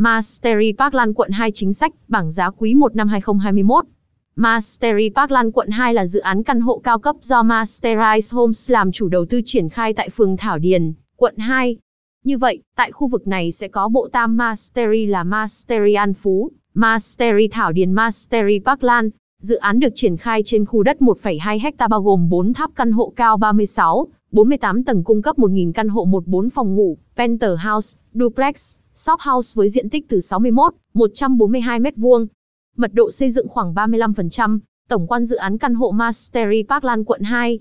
Mastery Parkland quận 2 chính sách, bảng giá quý 1 năm 2021. Mastery Parkland quận 2 là dự án căn hộ cao cấp do Masterize Homes làm chủ đầu tư triển khai tại phường Thảo Điền, quận 2. Như vậy, tại khu vực này sẽ có bộ tam Mastery là Mastery An Phú, Mastery Thảo Điền Mastery Parkland. Dự án được triển khai trên khu đất 1,2 ha bao gồm 4 tháp căn hộ cao 36, 48 tầng cung cấp 1.000 căn hộ 14 phòng ngủ, penthouse, duplex, shop house với diện tích từ 61, 142 m2. Mật độ xây dựng khoảng 35%, tổng quan dự án căn hộ Mastery Parkland quận 2.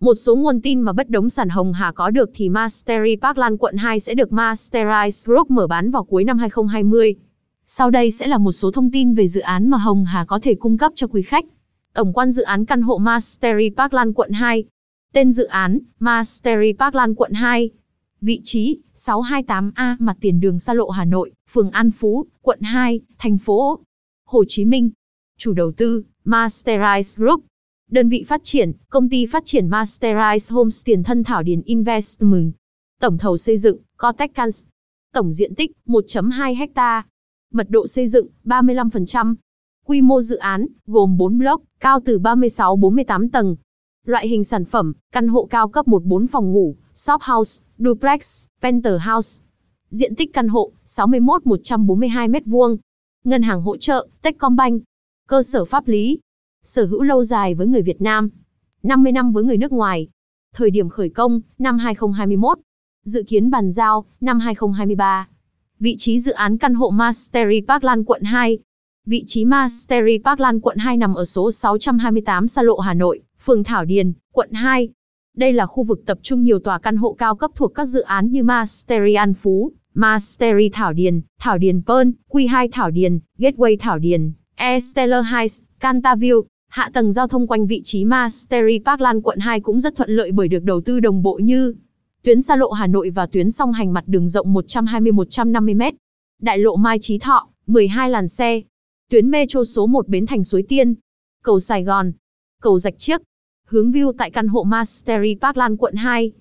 Một số nguồn tin mà bất đống sản Hồng Hà có được thì Mastery Parkland quận 2 sẽ được Masterize Group mở bán vào cuối năm 2020. Sau đây sẽ là một số thông tin về dự án mà Hồng Hà có thể cung cấp cho quý khách. Tổng quan dự án căn hộ Mastery Parkland quận 2. Tên dự án, Mastery Parkland quận 2. Vị trí, 628A mặt tiền đường xa lộ Hà Nội, phường An Phú, quận 2, thành phố Hồ Chí Minh. Chủ đầu tư, Masterize Group. Đơn vị phát triển, công ty phát triển Masterize Homes tiền thân Thảo Điền Investment. Tổng thầu xây dựng, Cortex Cans. Tổng diện tích, 1.2 ha. Mật độ xây dựng, 35%. Quy mô dự án, gồm 4 block, cao từ 36-48 tầng. Loại hình sản phẩm, căn hộ cao cấp 1-4 phòng ngủ, shop house, duplex, penthouse. Diện tích căn hộ, 61-142 m2. Ngân hàng hỗ trợ, Techcombank. Cơ sở pháp lý. Sở hữu lâu dài với người Việt Nam. 50 năm với người nước ngoài. Thời điểm khởi công, năm 2021. Dự kiến bàn giao, năm 2023. Vị trí dự án căn hộ Mastery Parkland quận 2. Vị trí Mastery Parkland quận 2 nằm ở số 628 Sa Lộ Hà Nội, phường Thảo Điền, quận 2. Đây là khu vực tập trung nhiều tòa căn hộ cao cấp thuộc các dự án như Mastery An Phú, Mastery Thảo Điền, Thảo Điền Pearl, Q2 Thảo Điền, Gateway Thảo Điền, Esteller Heights, Cantaville. Hạ tầng giao thông quanh vị trí Mastery Parkland quận 2 cũng rất thuận lợi bởi được đầu tư đồng bộ như tuyến xa lộ Hà Nội và tuyến song hành mặt đường rộng 120-150m. Đại lộ Mai Chí Thọ, 12 làn xe. Tuyến metro số 1 Bến Thành Suối Tiên. Cầu Sài Gòn. Cầu Rạch Chiếc. Hướng view tại căn hộ Mastery Parkland quận 2.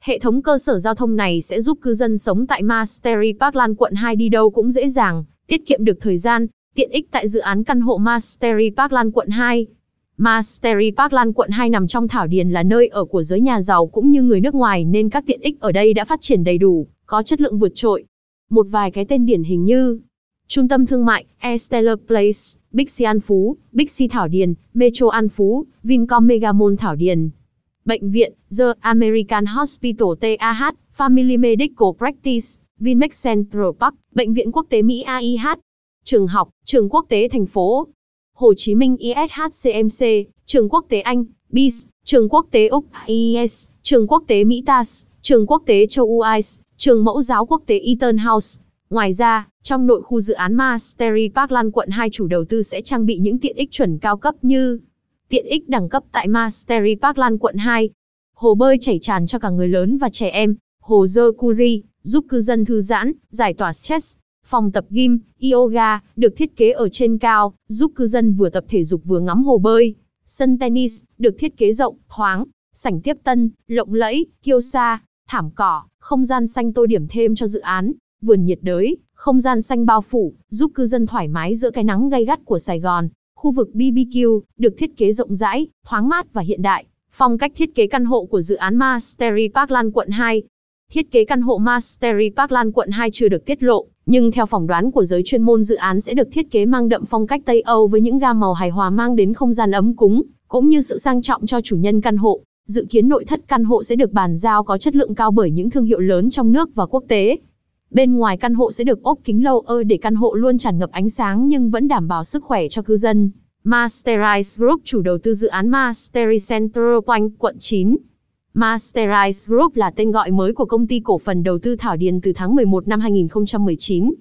Hệ thống cơ sở giao thông này sẽ giúp cư dân sống tại Mastery Parkland quận 2 đi đâu cũng dễ dàng, tiết kiệm được thời gian, tiện ích tại dự án căn hộ Mastery Parkland quận 2. Mastery Parkland quận 2 nằm trong Thảo Điền là nơi ở của giới nhà giàu cũng như người nước ngoài nên các tiện ích ở đây đã phát triển đầy đủ, có chất lượng vượt trội. Một vài cái tên điển hình như Trung tâm thương mại, Esteller Place, Big C An Phú, Big C Thảo Điền, Metro An Phú, Vincom Megamall Thảo Điền. Bệnh viện, The American Hospital TAH, Family Medical Practice, Vinmec Central Park, Bệnh viện Quốc tế Mỹ AIH. Trường học, Trường Quốc tế thành phố. Hồ Chí Minh ISHCMC, Trường Quốc tế Anh, BIS, Trường Quốc tế Úc IES, Trường Quốc tế Mỹ TAS, Trường Quốc tế châu Âu ICE, Trường Mẫu giáo Quốc tế Eton House. Ngoài ra, trong nội khu dự án Mastery Parkland quận 2 chủ đầu tư sẽ trang bị những tiện ích chuẩn cao cấp như tiện ích đẳng cấp tại Mastery Parkland quận 2, hồ bơi chảy tràn cho cả người lớn và trẻ em, hồ jacuzzi, giúp cư dân thư giãn, giải tỏa stress, phòng tập gym, yoga, được thiết kế ở trên cao, giúp cư dân vừa tập thể dục vừa ngắm hồ bơi, sân tennis, được thiết kế rộng, thoáng, sảnh tiếp tân, lộng lẫy, kiêu sa, thảm cỏ, không gian xanh tô điểm thêm cho dự án, vườn nhiệt đới, không gian xanh bao phủ, giúp cư dân thoải mái giữa cái nắng gay gắt của Sài Gòn. Khu vực BBQ, được thiết kế rộng rãi, thoáng mát và hiện đại. Phong cách thiết kế căn hộ của dự án Mastery Parkland quận 2. Thiết kế căn hộ Mastery Parkland quận 2 chưa được tiết lộ, nhưng theo phỏng đoán của giới chuyên môn dự án sẽ được thiết kế mang đậm phong cách Tây Âu với những gam màu hài hòa mang đến không gian ấm cúng, cũng như sự sang trọng cho chủ nhân căn hộ. Dự kiến nội thất căn hộ sẽ được bàn giao có chất lượng cao bởi những thương hiệu lớn trong nước và quốc tế. Bên ngoài căn hộ sẽ được ốp kính lâu ơ để căn hộ luôn tràn ngập ánh sáng nhưng vẫn đảm bảo sức khỏe cho cư dân. Masterize Group chủ đầu tư dự án Mastery Central quanh quận 9. Masterize Group là tên gọi mới của công ty cổ phần đầu tư Thảo Điền từ tháng 11 năm 2019.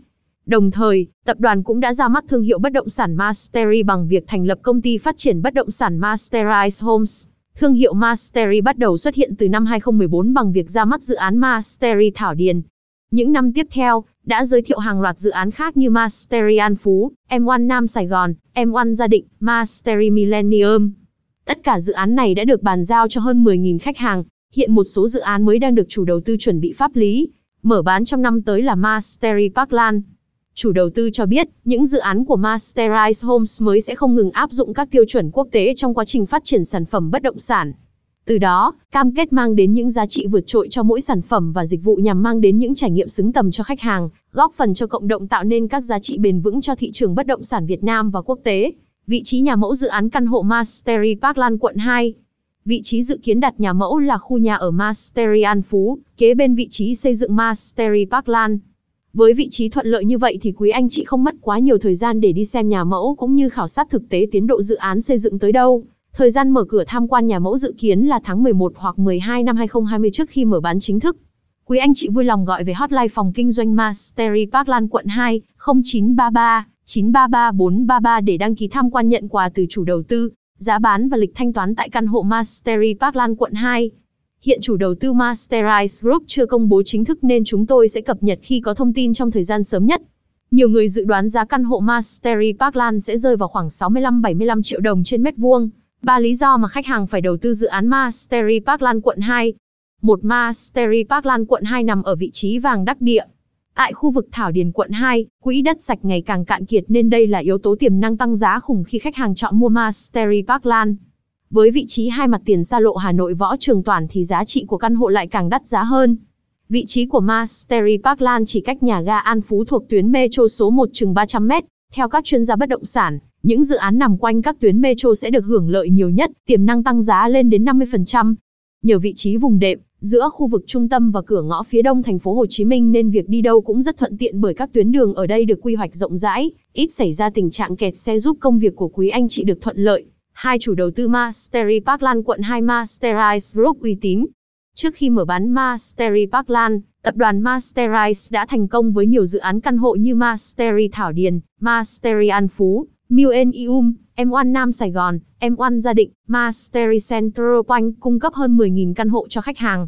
Đồng thời, tập đoàn cũng đã ra mắt thương hiệu bất động sản Mastery bằng việc thành lập công ty phát triển bất động sản Masterize Homes. Thương hiệu Mastery bắt đầu xuất hiện từ năm 2014 bằng việc ra mắt dự án Mastery Thảo Điền, những năm tiếp theo, đã giới thiệu hàng loạt dự án khác như Mastery An Phú, M1 Nam Sài Gòn, M1 Gia Định, Mastery Millennium. Tất cả dự án này đã được bàn giao cho hơn 10.000 khách hàng, hiện một số dự án mới đang được chủ đầu tư chuẩn bị pháp lý, mở bán trong năm tới là Mastery Parkland. Chủ đầu tư cho biết, những dự án của Masterize Homes mới sẽ không ngừng áp dụng các tiêu chuẩn quốc tế trong quá trình phát triển sản phẩm bất động sản. Từ đó, cam kết mang đến những giá trị vượt trội cho mỗi sản phẩm và dịch vụ nhằm mang đến những trải nghiệm xứng tầm cho khách hàng, góp phần cho cộng đồng tạo nên các giá trị bền vững cho thị trường bất động sản Việt Nam và quốc tế. Vị trí nhà mẫu dự án căn hộ Mastery Parkland quận 2 Vị trí dự kiến đặt nhà mẫu là khu nhà ở Mastery An Phú, kế bên vị trí xây dựng Mastery Parkland. Với vị trí thuận lợi như vậy thì quý anh chị không mất quá nhiều thời gian để đi xem nhà mẫu cũng như khảo sát thực tế tiến độ dự án xây dựng tới đâu. Thời gian mở cửa tham quan nhà mẫu dự kiến là tháng 11 hoặc 12 năm 2020 trước khi mở bán chính thức. Quý anh chị vui lòng gọi về hotline phòng kinh doanh Mastery Parkland quận 2 0933 933 433 để đăng ký tham quan nhận quà từ chủ đầu tư, giá bán và lịch thanh toán tại căn hộ Mastery Parkland quận 2. Hiện chủ đầu tư Masterize Group chưa công bố chính thức nên chúng tôi sẽ cập nhật khi có thông tin trong thời gian sớm nhất. Nhiều người dự đoán giá căn hộ Mastery Parkland sẽ rơi vào khoảng 65-75 triệu đồng trên mét vuông. Ba lý do mà khách hàng phải đầu tư dự án Mastery Parkland quận 2. Một Mastery Parkland quận 2 nằm ở vị trí vàng đắc địa. Tại khu vực Thảo Điền quận 2, quỹ đất sạch ngày càng cạn kiệt nên đây là yếu tố tiềm năng tăng giá khủng khi khách hàng chọn mua Mastery Parkland. Với vị trí hai mặt tiền xa lộ Hà Nội Võ Trường Toàn thì giá trị của căn hộ lại càng đắt giá hơn. Vị trí của Mastery Parkland chỉ cách nhà ga An Phú thuộc tuyến metro số 1 chừng 300 mét. Theo các chuyên gia bất động sản, những dự án nằm quanh các tuyến metro sẽ được hưởng lợi nhiều nhất, tiềm năng tăng giá lên đến 50%. Nhờ vị trí vùng đệm, giữa khu vực trung tâm và cửa ngõ phía đông thành phố Hồ Chí Minh nên việc đi đâu cũng rất thuận tiện bởi các tuyến đường ở đây được quy hoạch rộng rãi, ít xảy ra tình trạng kẹt xe giúp công việc của quý anh chị được thuận lợi. Hai chủ đầu tư Mastery Parkland quận 2 Masterize Group uy tín. Trước khi mở bán Mastery Parkland, tập đoàn Masterize đã thành công với nhiều dự án căn hộ như Mastery Thảo Điền, Mastery An Phú, Millennium, M1 Nam Sài Gòn, M1 Gia Định, Mastery Central Quanh cung cấp hơn 10.000 căn hộ cho khách hàng.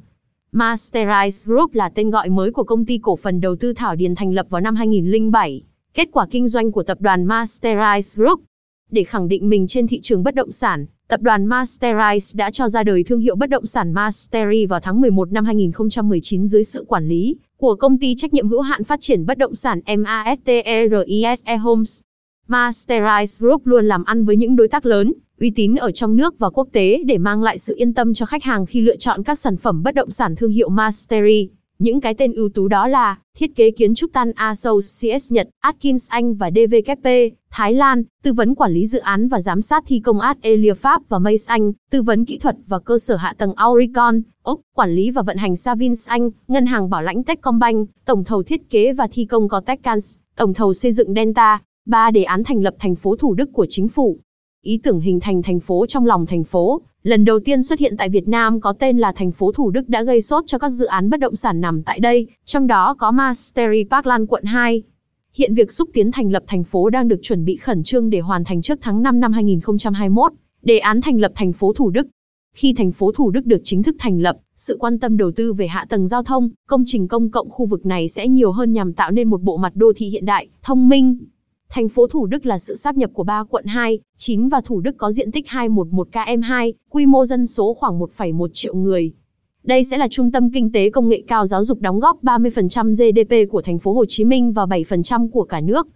Masterize Group là tên gọi mới của công ty cổ phần đầu tư Thảo Điền thành lập vào năm 2007. Kết quả kinh doanh của tập đoàn Masterize Group để khẳng định mình trên thị trường bất động sản, tập đoàn Masterize đã cho ra đời thương hiệu bất động sản Mastery vào tháng 11 năm 2019 dưới sự quản lý của công ty trách nhiệm hữu hạn phát triển bất động sản MASTERISE Homes. Masterize Group luôn làm ăn với những đối tác lớn, uy tín ở trong nước và quốc tế để mang lại sự yên tâm cho khách hàng khi lựa chọn các sản phẩm bất động sản thương hiệu Mastery. Những cái tên ưu tú đó là thiết kế kiến trúc Tan Associates Nhật, Atkins Anh và DVKP, Thái Lan, tư vấn quản lý dự án và giám sát thi công Art Elia Pháp và Mace Anh, tư vấn kỹ thuật và cơ sở hạ tầng Auricon, Úc, quản lý và vận hành Savins Anh, ngân hàng bảo lãnh Techcombank, tổng thầu thiết kế và thi công Cortecans, tổng thầu xây dựng Delta, ba đề án thành lập thành phố Thủ Đức của chính phủ. Ý tưởng hình thành thành phố trong lòng thành phố, lần đầu tiên xuất hiện tại Việt Nam có tên là thành phố Thủ Đức đã gây sốt cho các dự án bất động sản nằm tại đây, trong đó có Mastery Parkland quận 2. Hiện việc xúc tiến thành lập thành phố đang được chuẩn bị khẩn trương để hoàn thành trước tháng 5 năm 2021. Đề án thành lập thành phố Thủ Đức. Khi thành phố Thủ Đức được chính thức thành lập, sự quan tâm đầu tư về hạ tầng giao thông, công trình công cộng khu vực này sẽ nhiều hơn nhằm tạo nên một bộ mặt đô thị hiện đại, thông minh. Thành phố Thủ Đức là sự sáp nhập của ba quận 2, 9 và Thủ Đức có diện tích 211 km2, quy mô dân số khoảng 1,1 triệu người. Đây sẽ là trung tâm kinh tế công nghệ cao giáo dục đóng góp 30% GDP của thành phố Hồ Chí Minh và 7% của cả nước.